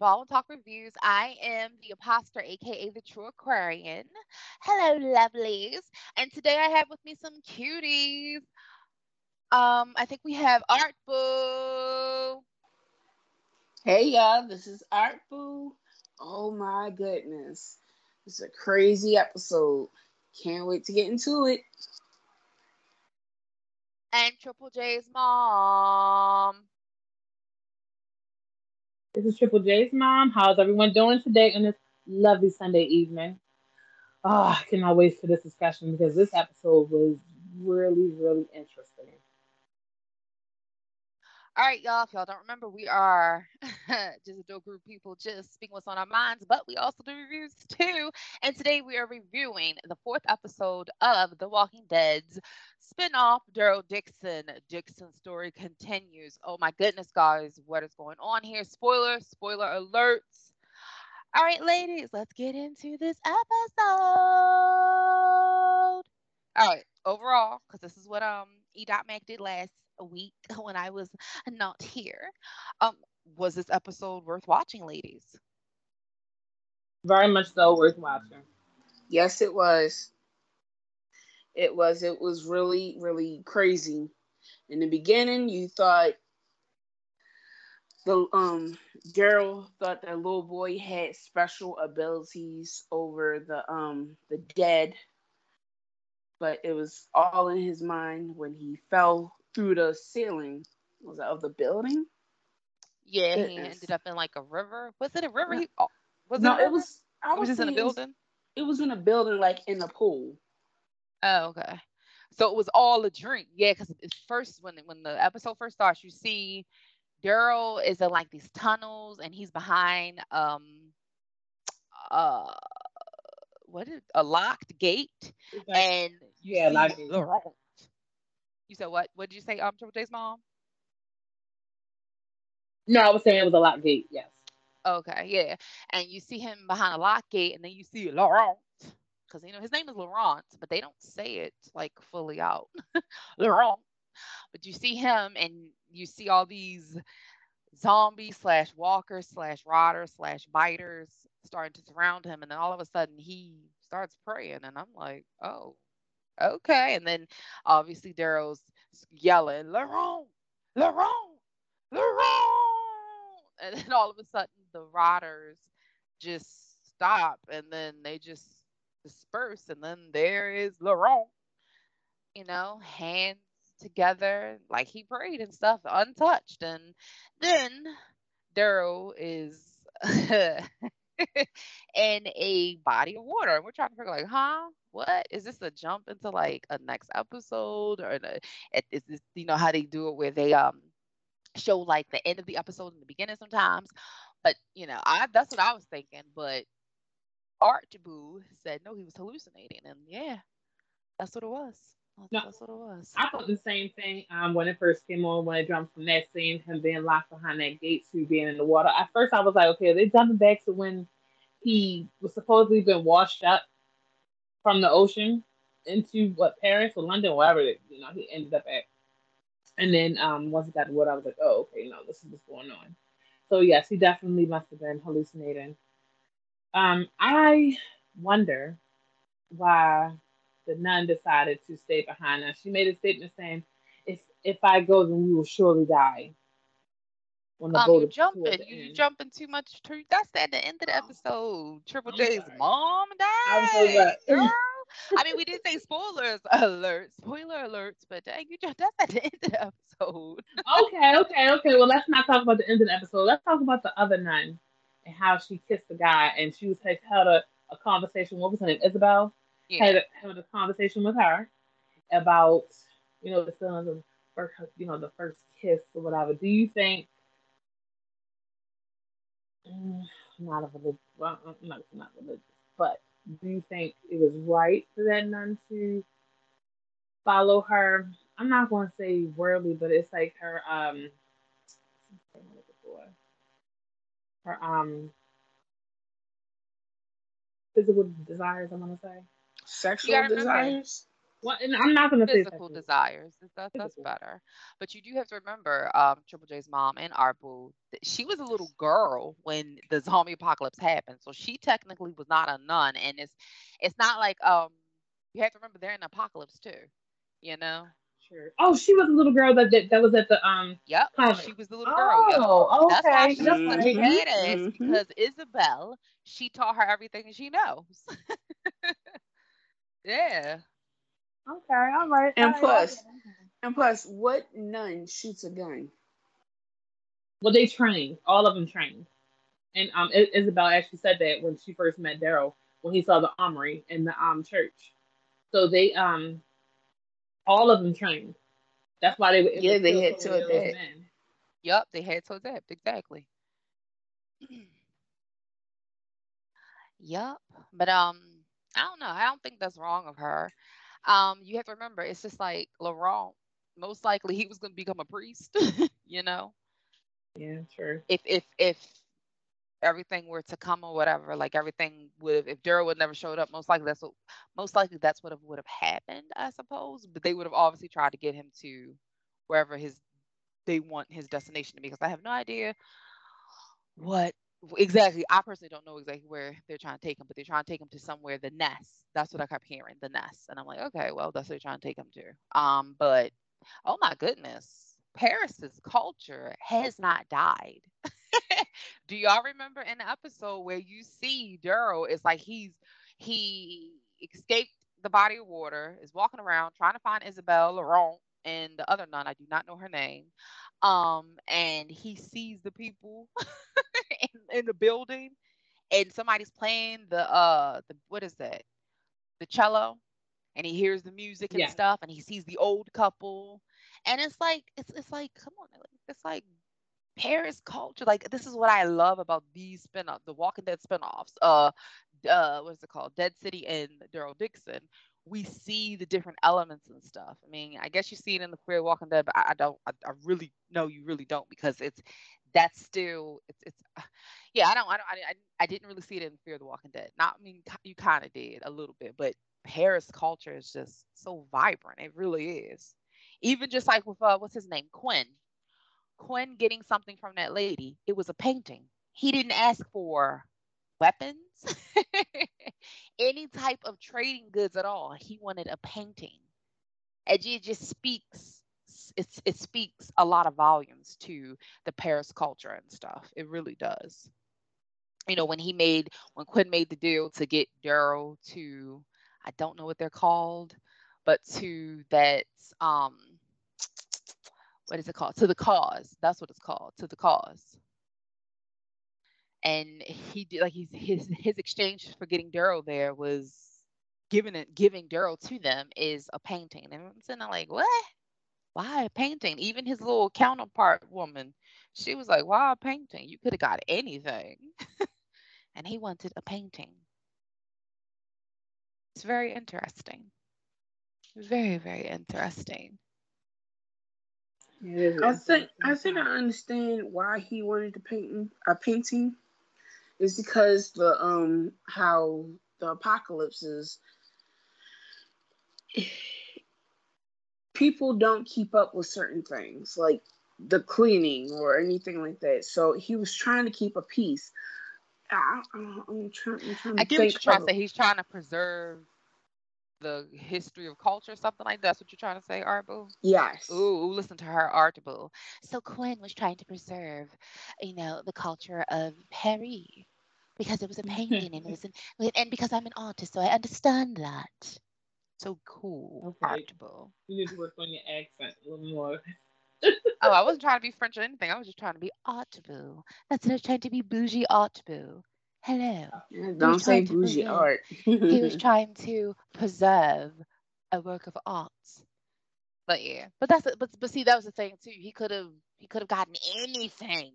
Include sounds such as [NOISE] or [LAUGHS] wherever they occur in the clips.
Baldwynn Tawlk Reviews. I am the imposter, aka the True Aquarian. Hello, lovelies. And today I have with me some cuties. Um, I think we have Art Boo. Hey y'all, this is Art Boo. Oh my goodness. It's a crazy episode. Can't wait to get into it. And Triple J's mom. This is Triple J's mom. How's everyone doing today on this lovely Sunday evening? Oh, I cannot wait for this discussion because this episode was really, really interesting. All right, y'all. If y'all don't remember, we are [LAUGHS] just a dope group of people just speaking what's on our minds, but we also do reviews too. And today we are reviewing the fourth episode of The Walking Dead's spinoff, Daryl Dixon. Dixon's story continues. Oh my goodness, guys, what is going on here? Spoiler, spoiler alerts. All right, ladies, let's get into this episode. All right, overall, because this is what um E. Mac did last week [LAUGHS] when I was not here. Um, was this episode worth watching, ladies? Very much so worth watching. Yes, it was. It was. It was really, really crazy. In the beginning, you thought the um Daryl thought that little boy had special abilities over the um the dead, but it was all in his mind when he fell through the ceiling. Was that of the building? Yeah, he ended up in like a river. Was it a river? He, oh, was no, it, it was. I was just in a building. It was, it was in a building, like in a pool. Oh, okay. So it was all a dream. Yeah, because first when when the episode first starts, you see Daryl is in like these tunnels and he's behind um uh what is a locked gate and yeah, locked. [LAUGHS] You said what? What did you say, um, Triple J's mom? No, I was saying it was a lock gate. Yes. Okay, yeah, and you see him behind a lock gate, and then you see Laurent, because you know his name is Laurent, but they don't say it like fully out, [LAUGHS] Laurent. But you see him, and you see all these zombies slash walkers slash rotters slash biters starting to surround him, and then all of a sudden he starts praying, and I'm like, oh, okay. And then obviously Daryl's yelling, Laurent, Laurent, Laurent. And then all of a sudden the rotters just stop and then they just disperse. And then there is Laurent, you know, hands together like he prayed and stuff, untouched. And then Daryl is [LAUGHS] [LAUGHS] in a body of water. And we're trying to figure like, huh? What is this a jump into like a next episode or a, is this you know how they do it where they um show like the end of the episode in the beginning sometimes. But you know, I that's what I was thinking. But Art Boo said no, he was hallucinating, and yeah, that's what it was. No, that's what it was. I thought the same thing um, when it first came on, when it jumped from that scene, him being locked behind that gate to being in the water. At first, I was like, okay, they jumping back to when he was supposedly been washed up from the ocean into what Paris or London, wherever it, you know he ended up at. And then um, once he got to water, I was like, oh, okay, no, this is what's going on. So yes, he definitely must have been hallucinating. Um, I wonder why the nun decided to stay behind us. She made a statement saying, "If if I go, then we will surely die." When the um, boat you jumping, you end. jumping too much. Truth. That's at the end of the episode. Triple J's mom died. [LAUGHS] I I mean, we did say spoilers alert, spoiler alerts, but dang, you just that's at the end of the episode. [LAUGHS] okay, okay, okay. Well, let's not talk about the end of the episode. Let's talk about the other nun and how she kissed the guy, and she was had a, a conversation. What was her name? Isabelle yeah. had a, a conversation with her about you know the feelings of first, you know, the first kiss or whatever. Do you think? Mm, not a religious. Well, not not religious, but do you think it was right for that nun to follow her? I'm not going to say worldly, but it's like her um her um physical desires. I'm gonna say sexual desires. Well, and I'm not going to say physical desires. That's that's better. But you do have to remember, um, Triple J's mom and Apu, she was a little girl when the zombie apocalypse happened, so she technically was not a nun. And it's it's not like um, you have to remember they're in the apocalypse too, you know. Sure. Oh, she was a little girl that that, that was at the um. Yep, convent. she was the little girl. Oh, yep. okay. That's why she's mm-hmm. such mm-hmm. because Isabelle, she taught her everything she knows. [LAUGHS] yeah. Okay, all right. And all plus, right. and plus, what nun shoots a gun? Well, they train. All of them train. And um, Isabelle actually said that when she first met Daryl, when he saw the armory in the um church. So they um, all of them trained. That's why they were. Yeah, they had to adapt. Yep, they had to adapt exactly. [CLEARS THROAT] yep, but um, I don't know. I don't think that's wrong of her um, you have to remember it's just like Laurent. Most likely he was going to become a priest. [LAUGHS] you know. Yeah, sure. If if if everything were to come or whatever, like everything would have, if Daryl would never showed up, most likely that's what, most likely that's what would have happened, I suppose. But they would have obviously tried to get him to wherever his they want his destination to be, because I have no idea what exactly i personally don't know exactly where they're trying to take him but they're trying to take him to somewhere the nest that's what i kept hearing the nest and i'm like okay well that's what they're trying to take him to um but oh my goodness paris's culture has not died. [LAUGHS] Do y'all remember the episode where you see daryl it's like he's he escaped the body of water is walking around trying to find isabelle laurent and the other nun i do not know her name um and he sees the people [LAUGHS] in, in the building and somebody's playing the uh the what is that the cello and he hears the music and yeah. stuff and he sees the old couple and it's like it's it's like come on it's like Paris culture like this is what I love about these spin-offs the Walking Dead spin-offs uh uh what's it called Dead City and Daryl Dixon we see the different elements and stuff. I mean, I guess you see it in the Fear of the Walking Dead, but I, don't. I, I, really know you really don't because it's that's still it's it's. Uh, yeah, I don't. I don't. I, I didn't really see it in Fear the Walking Dead. Not. I mean, you kind of did a little bit, but Paris culture is just so vibrant. It really is. Even just like with uh, what's his name, Quinn. Quinn getting something from that lady. It was a painting. He didn't ask for weapons, [LAUGHS] [LAUGHS] any type of trading goods at all. He wanted a painting. And it just speaks it, it speaks a lot of volumes to the Paris culture and stuff. It really does. You know, when he made when Quinn made the deal to get Daryl to I don't know what they're called, but to that um [TSK] what is it called? To the cause. That's what it's called. To the cause and he did like he's, his his exchange for getting Daryl there was giving it giving Daryl to them is a painting. And I'm sitting there like, what? Why a painting? Even his little counterpart woman, she was like, why a painting? You could have got anything. [LAUGHS] and he wanted a painting. It's very interesting. Very, very interesting. I think I think I understand why he wanted a painting a painting is because the um how the apocalypse is people don't keep up with certain things like the cleaning or anything like that. So he was trying to keep a peace. I, am trying, I'm trying I get what you're trying to say. He's trying to preserve the history of culture, something like that. that's what you're trying to say, Arbu? Yes. Ooh, listen to her article. So Quinn was trying to preserve, you know, the culture of Paris because it was a [LAUGHS] painting and it was an, and because I'm an artist, so I understand that. So cool, Okay. Archibald. You need to work on your accent a little more. [LAUGHS] Oh, I wasn't trying to be French or anything. I was just trying to be Archibald. That's not trying to be bougie Archibald. Hello. Uh, Don't say trying bougie preserve- art. He was [LAUGHS] trying to preserve a work of art. But yeah, but that's but but see that was the thing too. He could have he could have gotten anything,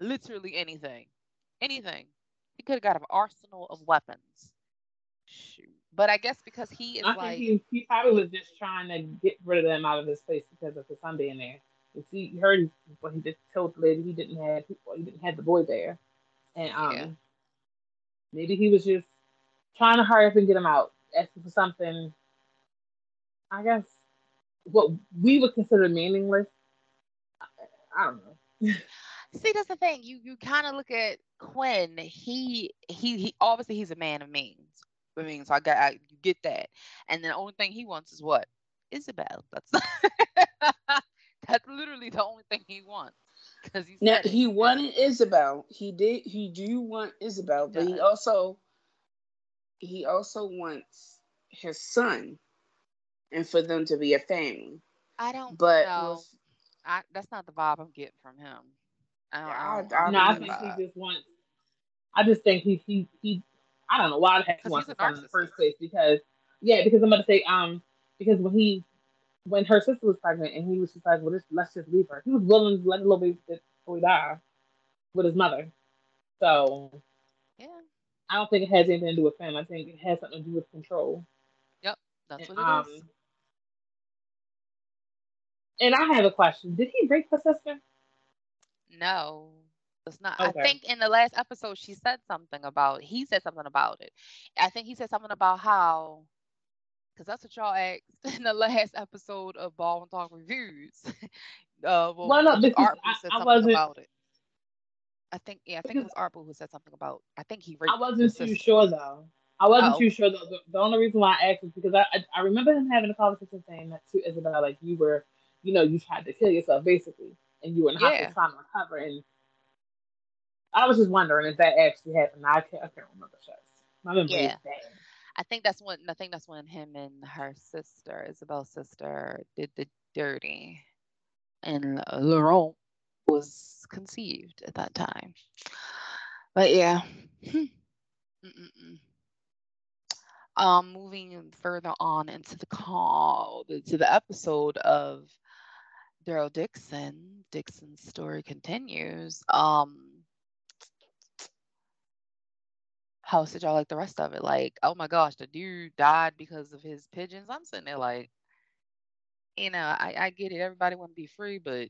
literally anything, anything. He could have got an arsenal of weapons. Shoot. But I guess because he is I like think he, he probably was just trying to get rid of them out of his place because of his son being there. You see, you heard when he just told the lady he didn't have well, he didn't have the boy there, and um, Yeah. maybe he was just trying to hurry up and get him out, asking for something. I guess what we would consider meaningless. I, I don't know. [LAUGHS] See, that's the thing. You you kind of look at Quinn. He he he. Obviously, he's a man of means. I mean, so I got I, you get that. And then the only thing he wants is what Isabelle. That's [LAUGHS] that's literally the only thing he wants because he Now it. he wanted Isabelle. He did. He do want Isabelle, but he also he also wants his son, and for them to be a family. I don't But know. I, that's not the vibe I'm getting from him. I don't, I I- don't, I I no, I think get he just wants. I just think he he he. I don't know why the heck he 'Cause wants to a son in the first place because yeah because I'm gonna say um because when he when her sister was pregnant and he was just like well just, let's just leave her. He was willing to let the little baby boy die with his mother. So Yeah, I don't think it has anything to do with him. I think it has something to do with control. Yep that's And, what it is. um, and I have a question. Did he rape her sister No, it's not. I think in the last episode she said something about. He said something about it. I think he said something about how, because that's what y'all asked [LAUGHS] in the last episode of Baldwynn Tawlk reviews. [LAUGHS] uh, well, no, was because I- said I something wasn't- about it. I think yeah, I think it was Art who said something about. I think he. I wasn't too sure though. I wasn't Oh. too sure though. The, the only reason why I asked was because I, I I remember him having a conversation saying that to Isabelle, like you were, you know, you tried to kill yourself basically, and you were in hospital Yeah. trying to recover. And I was just wondering if that actually happened. I can't, I can't remember. Shucks. My memory Yeah. is bad. I think that's when I think that's when him and her sister, Isabelle's sister, did the dirty, and Laurent was conceived at that time. But yeah. Um, moving further on into the call to the episode of Daryl Dixon. Dixon's story continues. Um, how did y'all like the rest of it? Like, oh my gosh, the dude died because of his pigeons. I'm sitting there like, you know, I, I get it. Everybody want to be free, but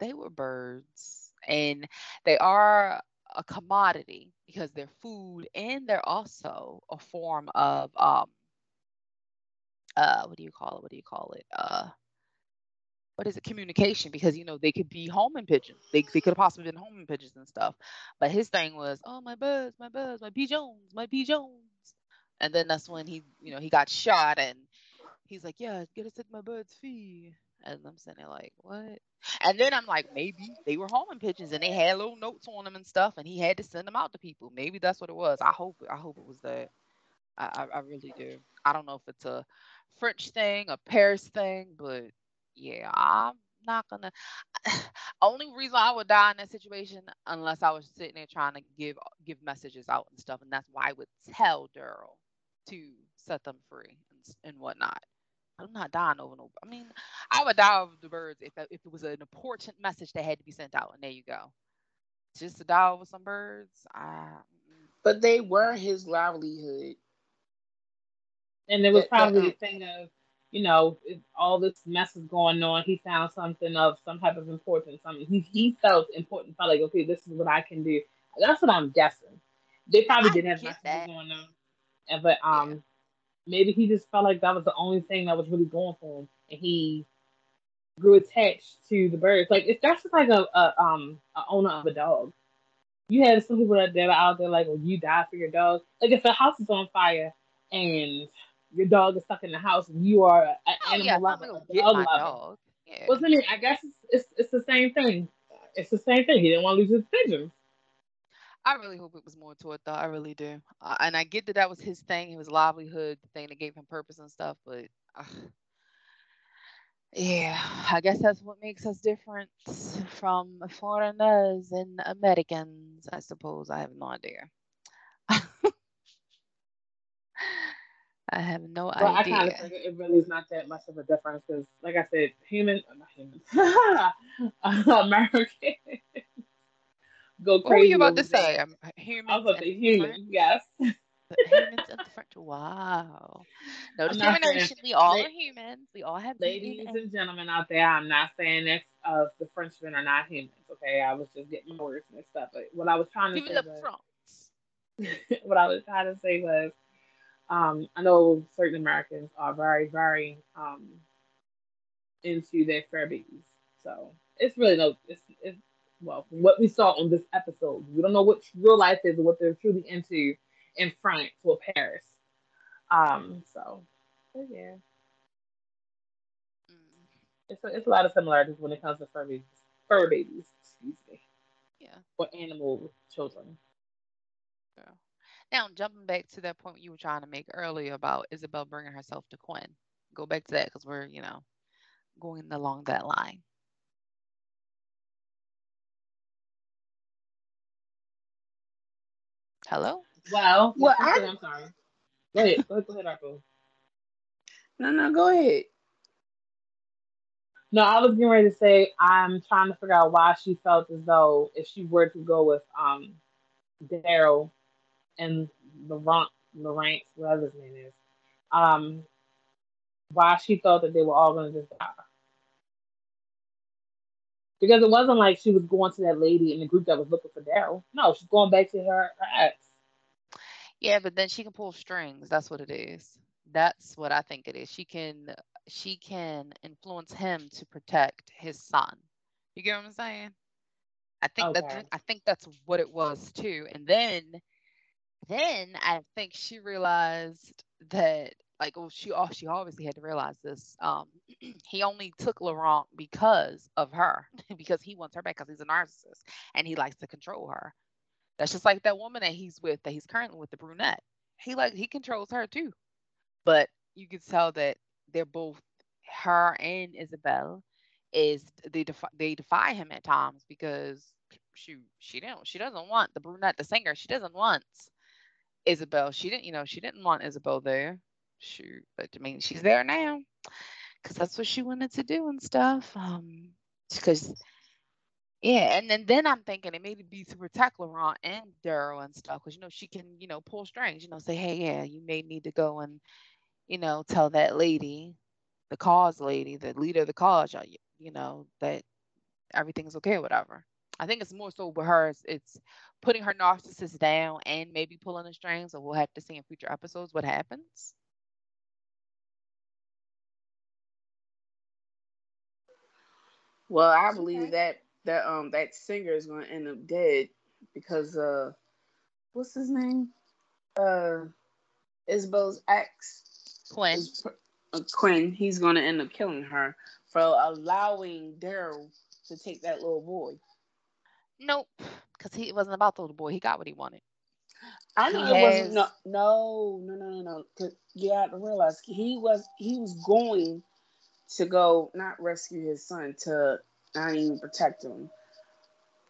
they were birds, and they are a commodity because they're food and they're also a form of um uh what do you call it? What do you call it? Uh what is it? Communication because you know they could be home homing pigeons. They they could have possibly been home homing pigeons and stuff. But his thing was, oh my birds, my birds, my b jones my b jones And then that's when he, you know, he got shot and he's like, yeah, gotta set my birds free. And I'm sitting there like, what? And then I'm like, maybe they were home homing pigeons and they had little notes on them and stuff, and he had to send them out to people. Maybe that's what it was. I hope, I hope it was that. I, I, I really do. I don't know if it's a French thing, a Paris thing, but yeah, I'm not gonna. [LAUGHS] Only reason I would die in that situation unless I was sitting there trying to give give messages out and stuff, and that's why I would tell Daryl to set them free and, and whatnot. I'm not dying over no. I mean, I would die over the birds if if it was an important message that had to be sent out, and there you go. Just to die over some birds, I. But they were his livelihood. And it was That- that, probably um, the thing of, you know, all this mess is going on. He found something of some type of importance. I mean, he he felt important. Felt like, okay, this is what I can do. That's what I'm guessing. They probably I did have that. going on, and but um, maybe he just felt like that was the only thing that was really going for him, and he grew attached to the birds. Like if that's just like a, a um a owner of a dog. You have some people that, that are out there like, well, you die for your dog. Like if a house is on fire and your dog is stuck in the house, and you are an Oh animal yeah, lover, a get dog my dog. Yeah. Well, I mean, I guess it's, it's it's the same thing. It's the same thing. He didn't want to lose his pigeons. I really hope it was more to it, though. I really do. Uh, and I get that that was his thing, his livelihood, the thing that gave him purpose and stuff. But uh, yeah, I guess that's what makes us different from foreigners and Americans. I suppose I have no idea. I have no well, idea. I kind of think it really is not that much of a difference because, like I said, human, not humans, [LAUGHS] American go crazy. What were you about to say? Um, humans. I was about to say human. Yes. humans and French. Wow. No discrimination. We all are humans. We all have ladies and, and gentlemen out there. I'm not saying that uh, the Frenchmen are not humans. Okay, I was just getting words mixed up. But what I was trying to say was, [LAUGHS] what I was trying to say was um, I know certain Americans are very, very um, into their fur babies. So it's really no, it's, it's well, what we saw on this episode. We don't know what real life is or what they're truly into in France or Paris. Um, so, yeah. Mm. It's a, it's a lot of similarities when it comes to fur babies. Fur babies, excuse me. Yeah. Or animal children. Yeah. Now, jumping back to that point you were trying to make earlier about Isabelle bringing herself to Quinn. Go back to that because we're, you know, going along that line. Hello? Well, well I, am sorry. Go ahead. Go ahead, go ahead Arpo. No, no, go ahead. No, I was getting ready to say I'm trying to figure out why she felt as though if she were to go with um Daryl and Laurent, Laurent, whatever his name is, um, why she thought that they were all going to just die. Because it wasn't like she was going to that lady in the group that was looking for Daryl. No, she's going back to her, her ex. Yeah, but then she can pull strings. That's what it is. That's what I think it is. She can she can influence him to protect his son. You get what I'm saying? I think okay. that I think that's what it was too. And then then I think she realized that like well she oh, she obviously had to realize this. Um, [CLEARS THROAT] he only took Laurent because of her, [LAUGHS] because he wants her back because he's a narcissist and he likes to control her. That's just like that woman that he's with, that he's currently with, the brunette. He like he controls her too, but you can tell that they're both her and Isabelle is they defy they defy him at times because she she don't she doesn't want the brunette the singer she doesn't want Isabelle. She didn't, you know, she didn't want Isabelle there. Shoot, but I mean, she's there now because that's what she wanted to do and stuff. Um, because yeah, and then then I'm thinking it may be to protect Laurent and Daryl and stuff because you know she can, you know, pull strings. You know, say, hey, yeah, you may need to go and, you know, tell that lady, the cause lady, the leader of the cause, you know, that everything's okay, whatever. I think it's more so with her. It's, it's putting her narcissist down and maybe pulling the strings. So we'll have to see in future episodes what happens. Well, I believe okay. that that um that singer is going to end up dead because uh what's his name? Uh Isabelle's ex Quinn. uh, Quinn. He's going to end up killing her for allowing Daryl to take that little boy. Nope, because he wasn't about the little boy. He got what he wanted. I know he it wasn't. No, no, no, no, no. no. Cause you have to realize he was he was going to go not rescue his son to not even protect him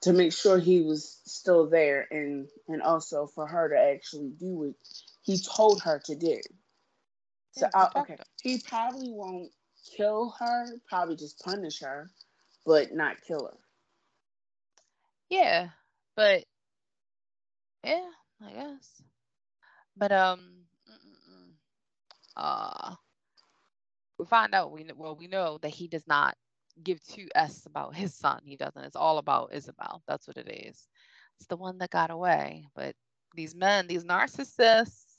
to make sure he was still there and and also for her to actually do what he told her to do. So uh, okay, he probably won't kill her. Probably just punish her, but not kill her. Yeah, but yeah, I guess. But um, uh, we find out we well we know that he does not give two s about his son. He doesn't. It's all about Isabelle. That's what it is. It's the one that got away. But these men, these narcissists,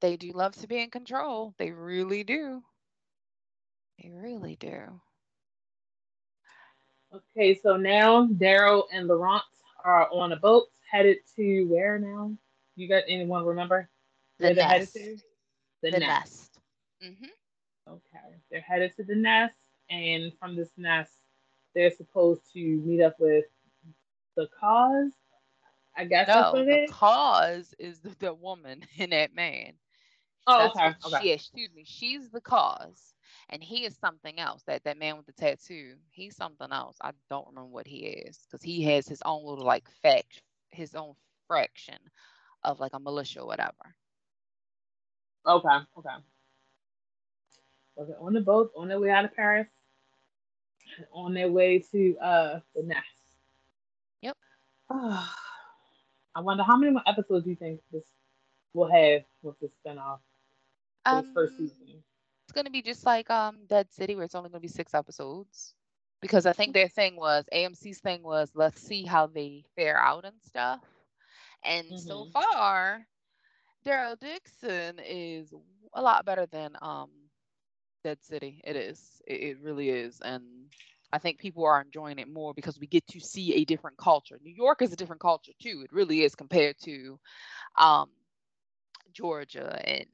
they do love to be in control. They really do. They really do. Okay, so now Daryl and Laurent are on a boat headed to where now? You got anyone remember the where they're headed to? The, the nest. nest. Mm-hmm. Okay, they're headed to the nest, and from this nest, they're supposed to meet up with the cause. I guess no, the is. cause is the, the, woman [LAUGHS] in that man. Oh, that's okay. okay. She, excuse me. She's the cause, and he is something else. That that man with the tattoo, he's something else. I don't remember what he is because he has his own little like fact, his own fraction of like a militia or whatever. Okay. Okay. Was it on the boat on their way out of Paris? On their way to uh the nest. Yep. [SIGHS] I wonder how many more episodes do you think this will have with the spinoff? Um, first season. It's gonna be just like um Dead City, where it's only gonna be six episodes. Because I think their thing was AMC's thing was let's see how they fare out and stuff. And mm-hmm. so far, Daryl Dixon is a lot better than um Dead City. It is. It, it really is. And I think people are enjoying it more because we get to see a different culture. New York is a different culture too. It really is compared to um, Georgia and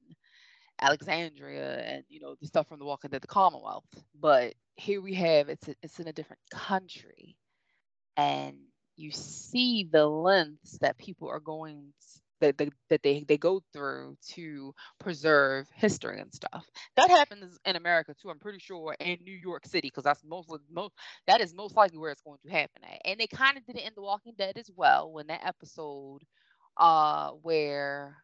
Alexandria and you know the stuff from the Walking Dead, the Commonwealth. But here we have it's a, it's in a different country, and you see the lengths that people are going that they, that they they go through to preserve history and stuff. That happens in America too. I'm pretty sure in New York City because that's mostly most that is most likely where it's going to happen at. And they kind of did it in The Walking Dead as well when that episode uh where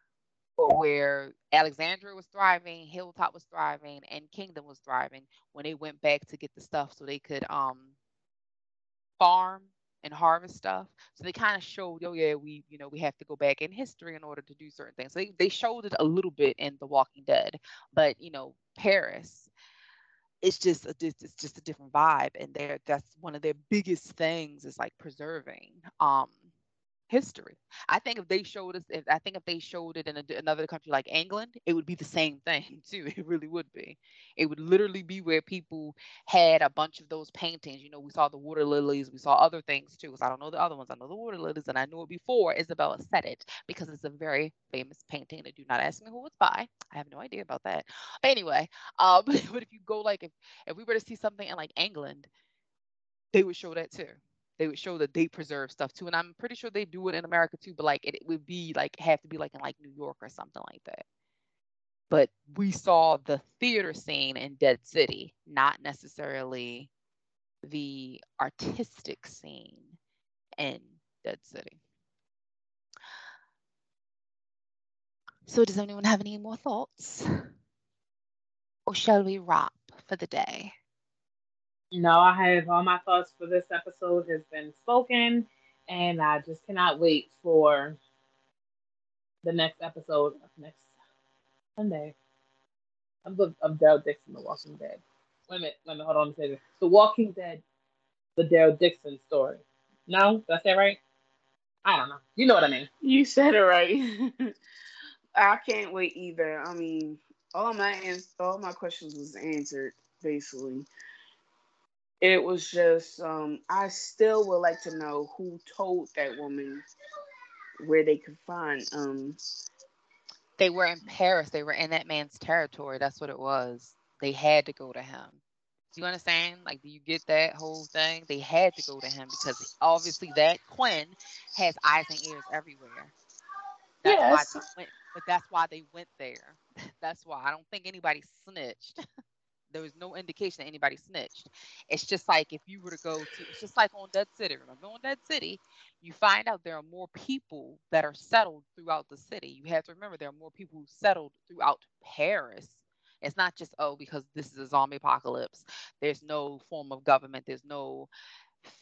where Alexandria was thriving, Hilltop was thriving, and Kingdom was thriving when they went back to get the stuff so they could um farm and harvest stuff. So they kind of showed, oh yeah, we you know we have to go back in history in order to do certain things. So they they showed it a little bit in The Walking Dead, but you know Paris, it's just a, it's just a different vibe, and there that's one of their biggest things is like preserving um history. I think if they showed us, if, I think if they showed it in a, another country like England, it would be the same thing [LAUGHS] too. It really would be. It would literally be where people had a bunch of those paintings. You know, we saw the water lilies, we saw other things too. Because I don't know the other ones. I know the water lilies, and I knew it before. Isabella said it because it's a very famous painting. And do not ask me who it's by. I have no idea about that. But anyway, um, [LAUGHS] but if you go like if if we were to see something in like England, they would show that too they would show that they preserve stuff too. And I'm pretty sure they do it in America too, but like it, it would be like have to be like in like New York or something like that. But we saw the theater scene in Dead City, not necessarily the artistic scene in Dead City. So, does anyone have any more thoughts? Or shall we wrap for the day? No, I have all my thoughts for this episode has been spoken, and I just cannot wait for the next episode of next Sunday. I'm the of Daryl Dixon, The Walking Dead. Wait a minute, a minute, hold on a second. The Walking Dead, the Daryl Dixon story. No, did I say right? I don't know. You know what I mean. You said it right. [LAUGHS] I can't wait either. I mean, all my all my questions was answered basically it was just um, I still would like to know who told that woman where they could find um they were in Paris. They were in that man's territory. That's what it was. They had to go to him. Do you understand? Like, do you get that whole thing? They had to go to him because obviously that Quinn has eyes and ears everywhere. That's yes. why went, but that's why they went there. [LAUGHS] That's why I don't think anybody snitched. [LAUGHS] there was no indication that anybody snitched. It's just like if you were to go to, it's just like on Dead City. Remember on Dead City, you find out there are more people that are settled throughout the city. You have to remember there are more people who settled throughout Paris. It's not just oh because this is a zombie apocalypse. There's no form of government. There's no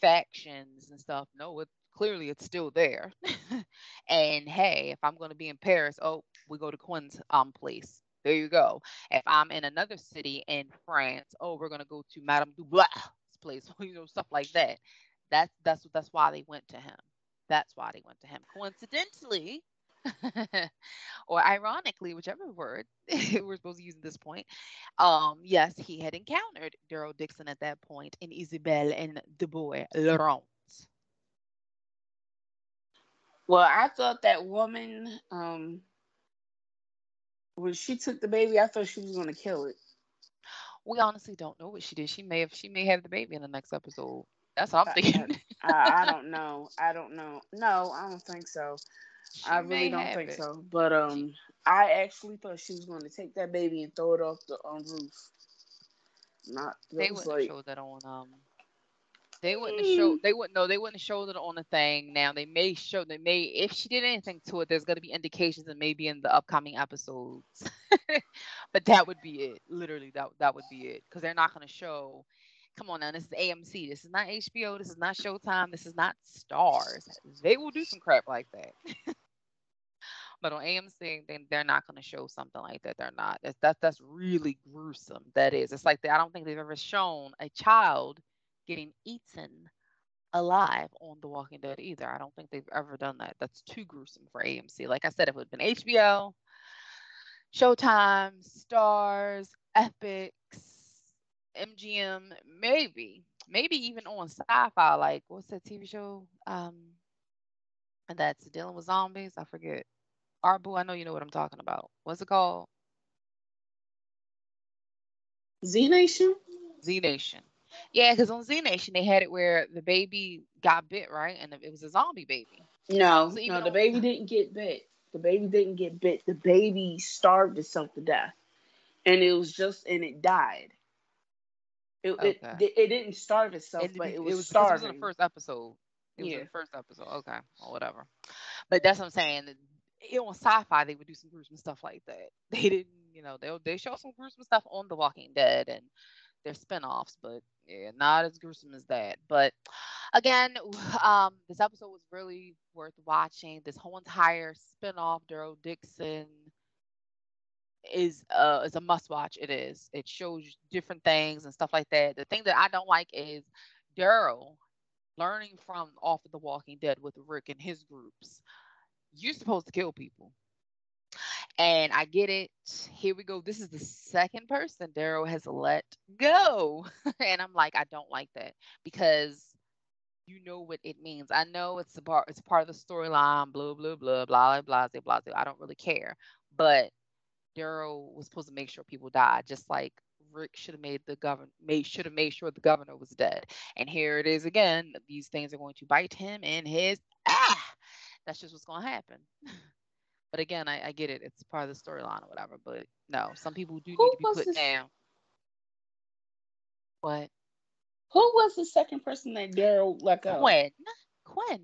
factions and stuff. No, it clearly it's still there. [LAUGHS] and hey, if I'm going to be in Paris, oh, we go to Quinn's um place there you go. If I'm in another city in France, oh, we're gonna go to Madame Dubois' place, [LAUGHS] you know, stuff like that. That's that's that's why they went to him. That's why they went to him. Coincidentally, [LAUGHS] or ironically, whichever word [LAUGHS] we're supposed to use at this point, um, yes, he had encountered Daryl Dixon at that point in Isabelle and Dubois Laurent. Well, I thought that woman, um, when she took the baby, I thought she was gonna kill it. We honestly don't know what she did. She may have she may have the baby in the next episode. That's what I'm thinking. I, I, I, [LAUGHS] don't know. I don't know. No, I don't think so. She I really don't think it. so. But um, I actually thought she was going to take that baby and throw it off the um, roof. Not they wouldn't like, show that on um. They wouldn't have showed. Mm. They wouldn't. No, they wouldn't show it on the thing. Now they may show. They may if she did anything to it. There's going to be indications, and maybe in the upcoming episodes. [LAUGHS] but that would be it. Literally, that that would be it. Because they're not going to show come on now, this is AMC. This is not HBO. This is not Showtime. This is not Starz. They will do some crap like that. [LAUGHS] but on AMC, they, they're not going to show something like that. They're not. That's, that's that's really gruesome. That is. It's like they, I don't think they've ever shown a child getting eaten alive on The Walking Dead either. I don't think they've ever done that. That's too gruesome for AMC. Like I said, if it had been HBO, Showtime, Starz, Epix, MGM, maybe, maybe even on Syfy. Like what's that TV show? Um, that's dealing with zombies. I forget. Arbu, I know you know what I'm talking about. What's it called? Z Nation. Z Nation. Yeah, because on Z Nation they had it where the baby got bit, right? And it was a zombie baby. No, so no, the baby didn't get bit. The baby didn't get bit. The baby starved itself to death, and it was just and it died. It, okay. it, it didn't starve itself, it, but it was, it was starving. It was in the first episode. It yeah. was in the first episode. Okay, or whatever. But that's what I'm saying. It, on Syfy, they would do some gruesome stuff like that. [LAUGHS] They didn't, you know, they they show some gruesome stuff on The Walking Dead and their spinoffs, but yeah, not as gruesome as that. But again, [SIGHS] um, this episode was really worth watching. This whole entire spinoff, Daryl Dixon is uh is a must watch. It is. It shows different things and stuff like that. The thing that I don't like is Daryl learning from off of The Walking Dead with Rick and his groups. You're supposed to kill people. And I get it. Here we go. This is the second person Daryl has let go. [LAUGHS] and I'm like, I don't like that because you know what it means. I know it's a part it's part of the storyline, blah blah blah blah blah blah blah. I don't really care. But Daryl was supposed to make sure people died, just like Rick should have made the governor made should have made sure the governor was dead. And here it is again. These things are going to bite him in his ah. That's just what's to happen. [LAUGHS] but again, I, I, get it. It's part of the storyline or whatever. But no, some people do Who need to be put this? down. What? Who was the second person that Daryl let go? Quinn. Quinn.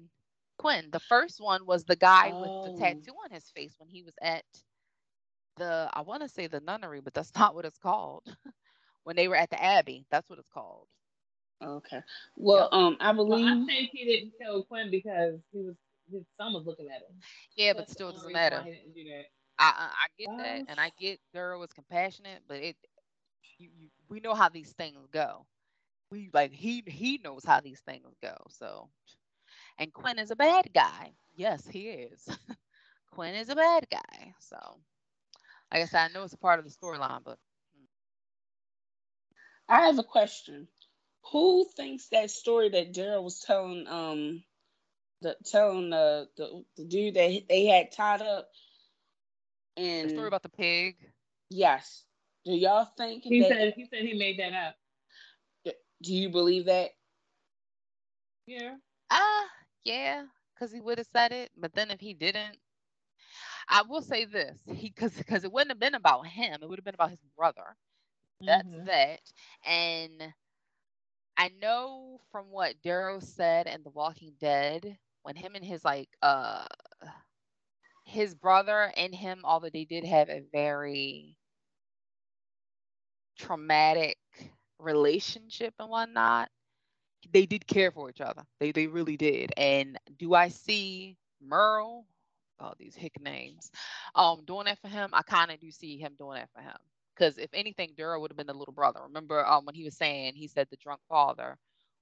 Quinn. The first one was the guy oh. with the oh. tattoo on his face when he was at the I want to say the nunnery, but that's [LAUGHS] not what it's called. [LAUGHS] when they were at the abbey, that's what it's called. Okay. Well, yep. um, I believe well, I think he didn't kill Quinn because he was his son was looking at him. Yeah, but still doesn't matter. Do I, I, I get that, and I get Daryl was compassionate, but it you, you we know how these things go. We like he he knows how these things go. So, and Quinn is a bad guy. Yes, he is. [LAUGHS] Quinn is a bad guy. So like I said, I know it's a part of the storyline, but. I have a question. Who thinks that story that Daryl was telling um the telling the, the the dude that they had tied up and the story about the pig? Yes. Do y'all think he that, said he said he made that up? Do you believe that? Yeah. Ah, uh, yeah, because he would have said it. But then if he didn't, I will say this, he because because it wouldn't have been about him. It would have been about his brother. That's mm-hmm. that. And I know from what Daryl said in The Walking Dead, when him and his like uh his brother and him, although they did have a very traumatic relationship and whatnot, they did care for each other. They they really did. And do I see Merle all these hick names. Um, doing that for him, I kind of do see him doing that for him. Because if anything, Daryl would have been the little brother. Remember um, when he was saying he said the drunk father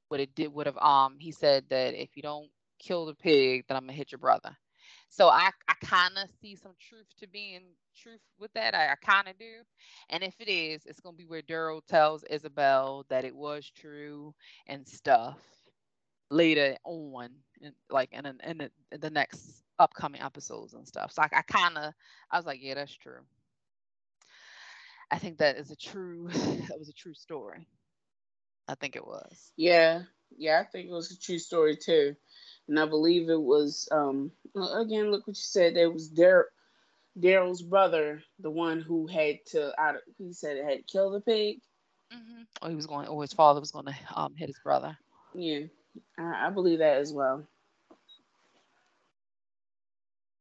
would have did would have um he said that if you don't kill the pig, then I'm gonna hit your brother. So I I kind of see some truth to being truth with that. I, I kind of do. And if it is, it's gonna be where Daryl tells Isabelle that it was true and stuff later on, in, like in, in, the, in the next upcoming episodes and stuff. So I, I kind of, I was like, yeah, that's true. I think that is a true, [LAUGHS] that was a true story. I think it was. Yeah, yeah, I think it was a true story too, and I believe it was. Um, again, look what you said. There was Dar- Daryl's brother, the one who had to out. Of, he said it had killed the pig. Mm-hmm. Or he was going, or his father was going to um, hit his brother. Yeah, I, I believe that as well.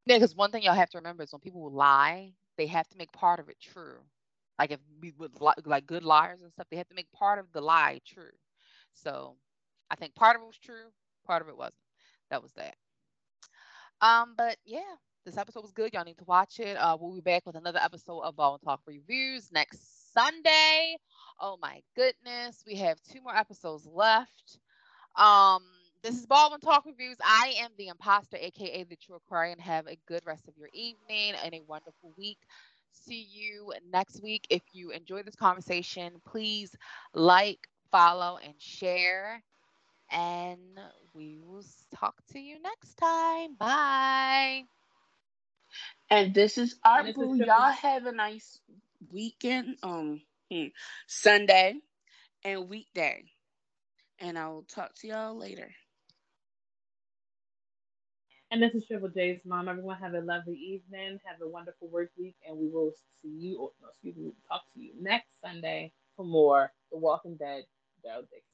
Yeah, because one thing y'all have to remember is when people lie, they have to make part of it true. Like if we would like good liars and stuff, they have to make part of the lie true. So I think part of it was true, part of it wasn't. That was that. Um, but yeah, this episode was good. Y'all need to watch it. Uh, we'll be back with another episode of Baldwynn Tawlk Reviews next Sunday. Oh my goodness, we have two more episodes left. Um, this is Baldwynn Tawlk Reviews. I am the imposter, aka the True Aquarian. Have a good rest of your evening and a wonderful week. See you next week. If you enjoyed this conversation, please like, follow, and share. And we will talk to you next time. Bye. And this is our boo. Y'all have a nice weekend. Um, hmm, Sunday and weekday. And I will talk to y'all later. And this is Triple J's mom. Everyone have a lovely evening. Have a wonderful work week. And we will see you, or no, excuse me, talk to you next Sunday for more The Walking Dead, Daryl Dixon.